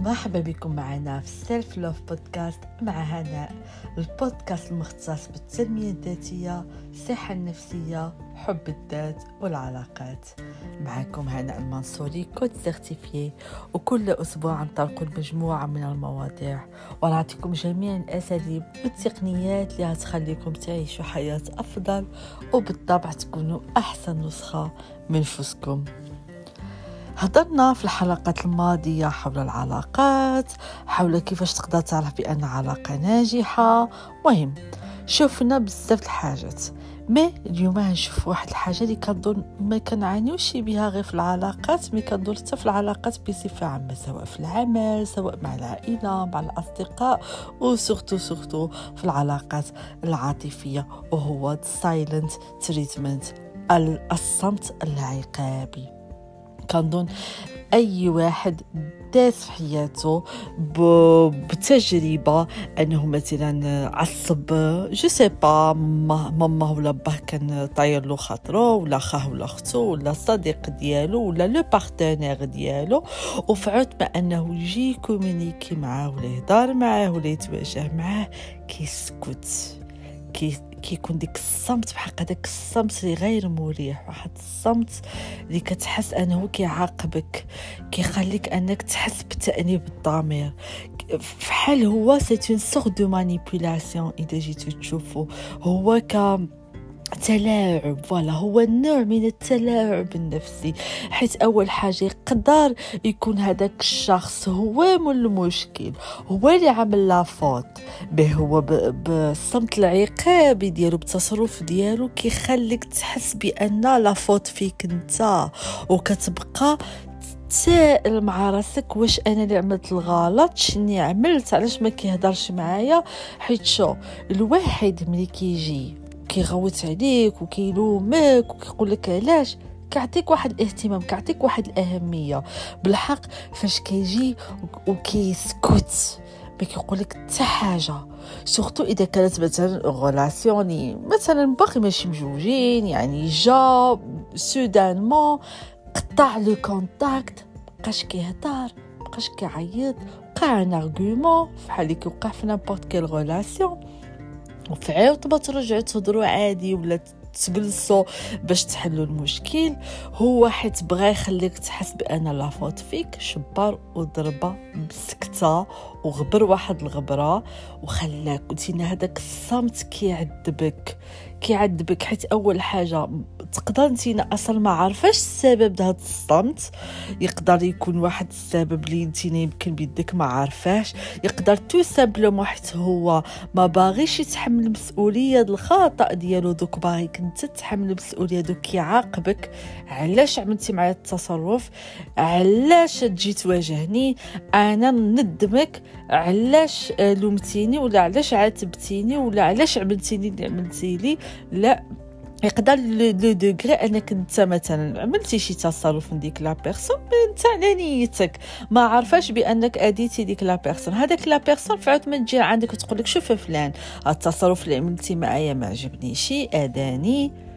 مرحبا بكم معنا في Self Love Podcast مع هناء البودكاست المختص بالتنمية الذاتية الصحة النفسية حب الذات والعلاقات. معكم هناء المنصوري coach certifiée وكل أسبوع نطلق مجموعة من المواضيع. ونعطيكم جميع الأساليب والتقنيات اللي تخليكم تعيشوا حياة أفضل وبالطبع تكونوا أحسن نسخة من نفسكم هضرنا في الحلقات الماضية حول العلاقات حول كيفاش تقدر تعرف بأن علاقة ناجحة. مهم شفنا بزاف الحاجات mais اليوم غنشوف واحد الحاجة اللي كنظن ما كنعانيوش بها غير في العلاقات mais كنظن حتى في العلاقات بصفة عامة سواء في العمل سواء مع العائلة مع الأصدقاء و surtout surtout في العلاقات العاطفية وهو ال silent treatment الصمت العقابي. كنظن أي واحد داس في حياته بتجربة أنه مثلا عصب je sais pas ماما ولا باه كان طاير له خاطرو ولا خاه ولا اختو ولا صديق ديالو ولا le partenaire ديالو. وفعوض ما انه يجي communiquer معاه ولا يهضر معاه ولا يتواجه معاه كيسكت كيكون ديك الصمت بحال داك الصمت اللي غير مريح واحد الصمت اللي كتحس أنه كيعاقبك كيخليك أنك تحس بتأنيب الضمير. فحال هو c'est une sorte de manipulation إذا جيتو تشوفو هو ك تلاعب voilà هو النوع من التلاعب النفسي حيث أول حاجة يقدر يكون هذاك الشخص هو من المشكل هو اللي عمل la faute. به هو بالصمت العقابي ديالو بالتصرف ديالو كيخليك تحس بأن la faute فيك أنت. وكتبقى تسائل مع راسك واش أنا اللي عملت الغلط؟ شني عملت؟ علاش ما كيهضرش معايا؟ حيت شو الواحد ملي كيجي. كيغوت عليك وكيلومك وكيقول لك علاش. كيعطيك واحد الاهتمام كيعطيك واحد الأهمية. بالحق فاش كيجي وكيسكت ما كيقول لك حتى حاجة. surtout إذا كانت مثلا relation مثلا باقي ماشي مزوجين يعني جا soudainement قطع le contact بقاش كيهضر بقاش كيعيط وقع un argument فحال اللي كيوقع في n'importe quelle relation وفي عوض ما ترجعوا تهضروا عادي ولا تجلسوا باش تحلوا المشكل. هو حيت بغا يخليك تحس بأن la faute فيك شبار وضربة بسكته وغبر واحد الغبرة وخلاك قلتينا هذاك الصمت كيعذبك كيعذبك. حيت أول حاجة تقدر نتينا أصلا ما عارفاش السبب لهذا الصمت. يقدر يكون واحد السبب اللي نتينا يمكن بيدك ما عارفاش. يقدر tout simplement حيت هو ما باغيش يتحمل المسؤولية الخطأ ديالو دوك. باغيك أنت تتحمل المسؤولية دوك كيعاقبك علاش عملتي معايا التصرف؟ علاش تجي تواجهني أنا ندمك علاش لومتيني ولا علاش عاتبتيني ولا علاش عملتيني اللي عملتي لي؟ لا يقدر لو دوغري أنك أنت مثلا عملتي شي تصرف من ديك لا بيرسون أنت على نيتك ما عارفاش بأنك أديتي ديك la personne. هذاك la personne فعاد ما تجي عندك وتقول لك شوف فلان التصرف اللي عملتي معايا ما عجبنيش اداني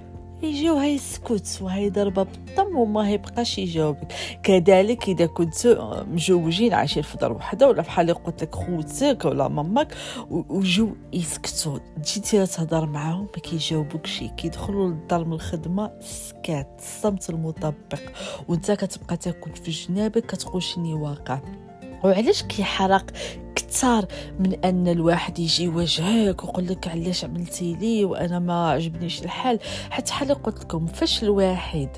يجيو هاي السكوت وهاي ضربة بالطم وما يبقاش يجاوبك. كذلك إذا كنت مجوجين عايشين في دار وحدة ولا بحال قلت لك خوتك ولا مامك وجو يسكتوا جيتي تهضر معاهم ما كيجاوبوكش كيدخلوا للدار من الخدمة سكات الصمت المطبق. وانت كتبقى تاكل في جنابك كتقول شني واقع. وعلاش كيحرق كثار من أن الواحد يجي يواجهك ويقول لك علاش عملتي لي وأنا ما عجبنيش الحال. حتى حال قلت لكم فاش الواحد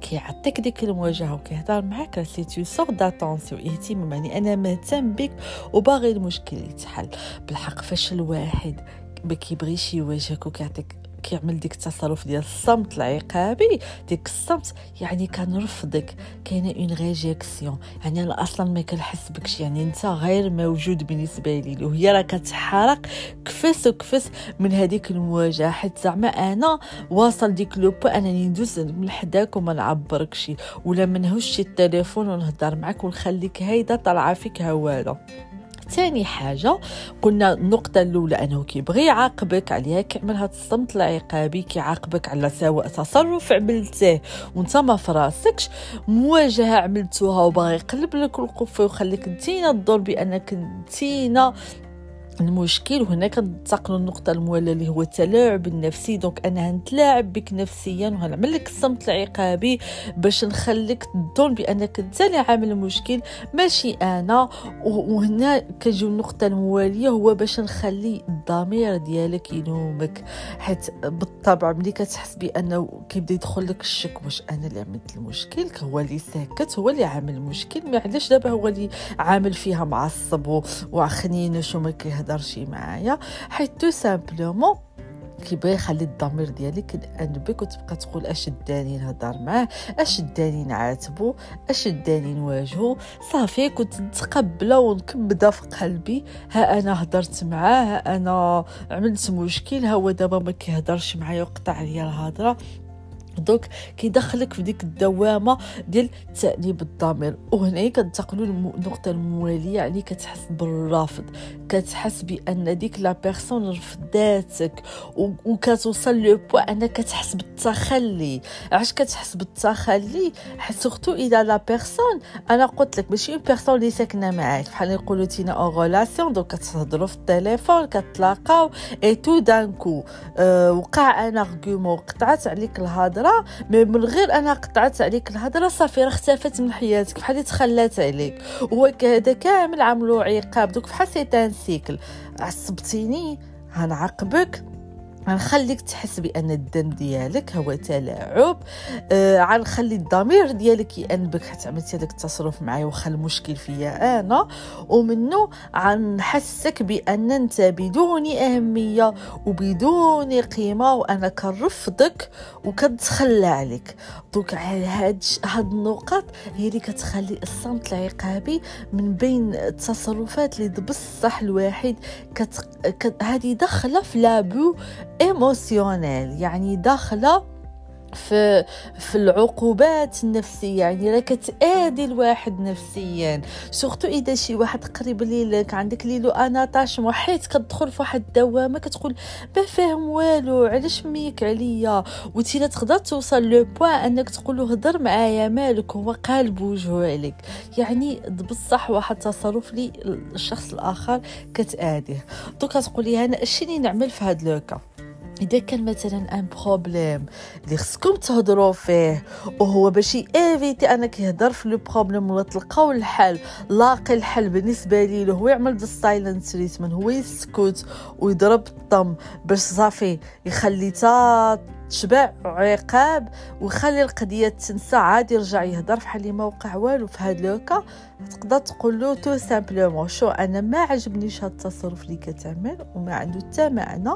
كيعطيك ديك المواجهة وكيهضر معاك c'est une sorte d'attention اهتمام. يعني أنا مهتم بك وباغي المشكل يتحل. بالحق فاش الواحد ما كيبغيش يواجهك وكيعطيك كيعمل ديك التصرف ديال الصمت العقابي. ديك الصمت يعني كنرفضك. كاينة une réjection يعني أنا أصلا ما كنحس بكش يعني أنت غير موجود بالنسبة لي. وهي راه كتحرق كفس وكفس من هذيك المواجهة. حيت زعما أنا واصل ديك le point أنني ندوز من حداك وما نعبركش ولا ما نهوش التليفون ونهضر معاك ونخليك هيدا طالعة فيك هواله ثاني حاجة قلنا النقطة الأولى أنه كيبغي يعاقبك عليها كيعمل هذا الصمت العقابي كيعاقبك على سواء تصرف عملته وانت ما فراسكش مواجهة عملتوها وباغي يقلب لك القفة ويخليك انتينا الدور بأنك انتينا المشكل وهنا كنتقلوا النقطه المولى اللي هو التلاعب النفسي. دونك أنا نتلاعب بك نفسيا وهنعمل لك الصمت العقابي باش نخليك تظن بأنك أنت اللي عامل المشكل. ماشي أنا وهنا كنجيو النقطة الموالية هو باش نخلي الضمير ديالك يلومك حيت بالطبع ملي كتحس بانه كيبدا يدخل لك الشك واش أنا اللي عملت المشكل؟ هو اللي ساكت هو اللي عامل المشكل. ما علاش دابا هو اللي عامل فيها معصب وعخنينش وما كيهضر تهدرشي معايا حيت tout simplement كيبغي يخلي الضمير ديالك يأنبك وتبقى تقول أش داني نهضر معاه أش داني نعاتبو أش داني نواجهو صافي كنت نتقبله ونكبده في قلبي ها أنا هضرت معاه ها أنا عملت مشكل هو دابا ما كيهضرش معايا وقطع عليا الهضرة. دوك كيدخلك في ديك الدوامة ديال تأنيب الضمير. وهنا كنتقلوا للنقطة الموالية يعني كتحس بالرفض كتحس بأن ديك لا بيرسون رفضاتك وكتوصل le point أنك كتحس بالتخلي. علاش كتحس بالتخلي؟ surtout إذا la personne أنا قلت لك ماشي personne اللي ساكنة معاك. بحال يقولوا تينا en relation donc كتهضروا في التليفون كتلاقاو et tout donc أه وقع un argument قطعت عليك الهضرة. الهضرة من غير أنا قطعت عليك الهضرة صافي راه اختفت من حياتك بحال تخلات عليك. هو هذا كامل عملو عقاب donc بحال c'est un cycle. عصبتيني غنعاقبك غنخليك تحس بأن الدم ديالك هو تلاعب. آه غنخلي الضمير ديالك يأنبك حتى عملتي هذاك التصرف معايا واخا المشكل فيا أنا. ومنه غنحسك بأن أنت بدون أهمية وبدون قيمة وأنا كنرفضك وكنتخلى عليك. دوك على هاد هاد النقط هي اللي كتخلي الصمت العقابي من بين التصرفات اللي بصح الواحد كت... كت... هذه داخلة في l'abus émotionnel يعني داخلة في في العقوبات النفسية. يعني راه كتاذي الواحد نفسيا. surtout إذا شي واحد قريب ليك عندك ليه un attachement حيت كتدخل في واحد الدوامة كتقول ما فاهم والو علاش ميك عليا؟ وتينا تقدر توصل le point أنك تقول له هضر معايا مالك هو قالب وجهه عليك. يعني بصح واحد التصرف لي الشخص الآخر كتأذيه. donc تقولي أنا اش اللي نعمل في هاد le cas؟ إذا كان مثلا un problème اللي خصكم تهضروا فيه وهو باش éviter أنك يهضر في le problème ولا تلقاو الحل لاقي الحل بالنسبة لي هو يعمل the silent treatment هو يسكت ويضرب الطم باش صافي يخلي تا تشبع عقاب ويخلي القضية تنسى عاد يرجع يهضر في حال ما وقع والو. في هاد le cas تقدر تقول له tout simplement شو أنا ما عجبنيش هاد التصرف اللي كتعمل وما عنده حتى معنى.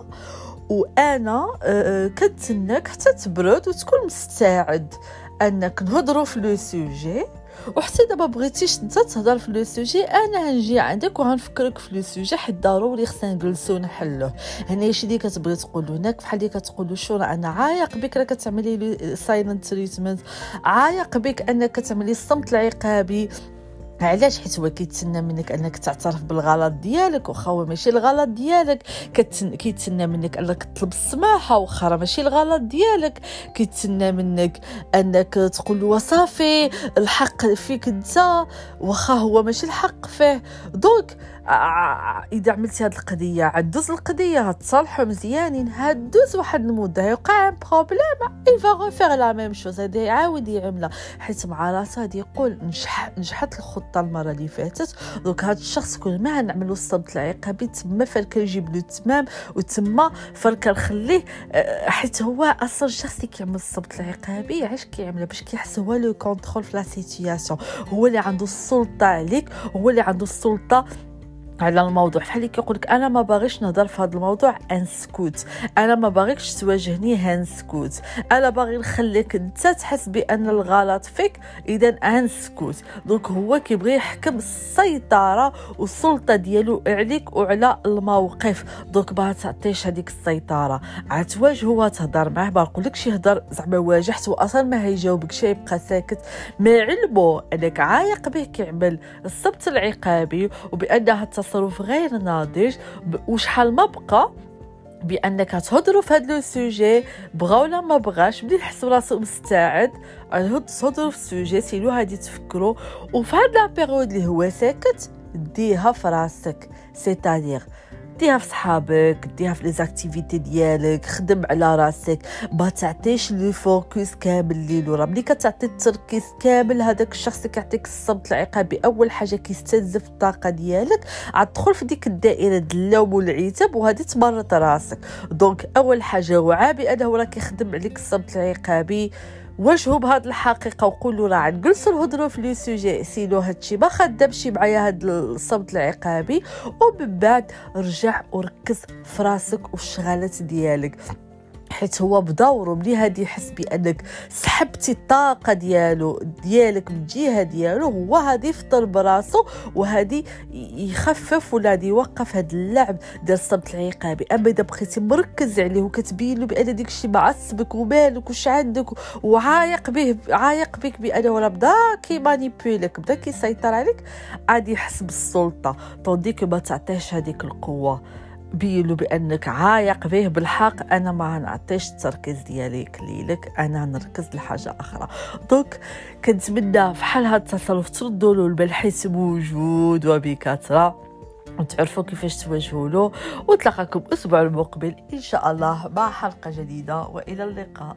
وأنا آه، آه، كنتسناك حتى تبرد وتكون مستعد أنك نهضروا في le sujet. وحتى دابا بغيتيش انت تهضر في le sujet أنا غنجي عندك وغنفكرك في le sujet حيت ضروري خصنا نجلسو نحلوه. هنا شي اللي كتبغي تقول هناك بحال اللي كتقول شو راه أنا عايق بك راه كتعملي silent treatment عايق بك أنك كتعملي الصمت العقابي. علاش؟ حيت هو كيتسنى منك انك تعترف بالغلط ديالك واخا هو ماشي الغلط ديالك. كيتسنى منك انك تطلب السماحة واخا ماشي الغلط ديالك. كيتسنى منك انك تقول له صافي الحق فيك انت واخا هو ماشي الحق فيه. donc إذا عملتي هاد القضية عدوز القضية هتصالحوا مزيانين هادوز واحد المدة يوقع un problème il va refaire la même chose هذا يعاود يعملها. حيت مع راسه غادي يقول نجح نجحت الخطة المرة اللي فاتت. donc هاد الشخص كل ما نعملو الصمت العقابي تما فر كنجيب له التمام وتما فر كنخليه آه، حيت هو أصلا الشخص اللي كيعمل الصمت العقابي علاش كيعملها؟ باش كيحس هو le contrôle في la situation هو اللي عنده السلطة عليك هو اللي عنده السلطة على الموضوع. بحال اللي كيقول لك أنا ما باغيش نهضر في هذا الموضوع انسكوت أنا ما باغيكش تواجهني هنسكوت أنا باغي نخليك أنت تحس بأن الغلط فيك اذا انسكوت donc هو كيبغي يحكم السيطرة والسلطة ديالو عليك وعلى الموقف. donc ما تعطيش هذيك السيطرة. عاد تواجهو وتهضر معاه ما نقولكش يهضر زعما واجهت واصلا ما هيجاوبك شي يبقى ساكت. ما علمو أنك عايق به كيعمل الصمت العقابي وبان هاد تصرف غير ناضج. وشحال ما بقى؟ بأنك تهضروا في هذا le sujet بغا ولا ما بغاش بلي يحسوا راسو مستعد. تهضروا في ال sujet سيلو هادي تفكروا. وفي هاد la période اللي هو ساكت ديها في راسك. c'est-à-dire ديها في صحابك ديها في les activités ديالك خدم على راسك ما تعطيش le focus كامل ليلو راه ملي كتعطي التركيز كامل هذاك الشخص اللي كيعطيك الصمت العقابي. أول حاجة كيستنزف الطاقة ديالك عاد تدخل في ديك الدائرة ديال اللوم والعتاب وهذه تمرط راسك. donc أول حاجة وعى بانه راه كيخدم عليك الصمت العقابي. واجهوا بهاد الحقيقة وقولوا راه نجلسوا نهضروا في les sujets سيلو هادشي ما خدامش معايا هاد الصمت العقابي. ومن بعد رجع وركز في راسك والشغالات ديالك. حيت هو بدوره ملي هادي يحس بانك سحبتي الطاقة ديالو ديالك من الجهة ديالو هو هادي يفطر براسو وهادي يخفف ولا هادي يوقف هاد اللعب ديال الصمت العقابي أما إذا بقيتي مركز عليه وكتبين له بأن ديك الشيء معصبك ومالك وش عندك وعايق به عايق بك بانه راه بدا كيمانيبيلك بدا كيسيطر عليك عادي يحس بالسلطة. طونديك ما تعطيهش هذيك القوة. بيلو بأنك عايق به بالحق أنا ما نعطيش التركيز ديالي كليلك أنا نركز لحاجة أخرى. دونك كنتمنى فحال هاد التصرف تردوا له البال حيت موجود وبكثرة وتعرفوا كيفاش تواجهوا له وتلقاكم الأسبوع المقبل إن شاء الله مع حلقة جديدة وإلى اللقاء.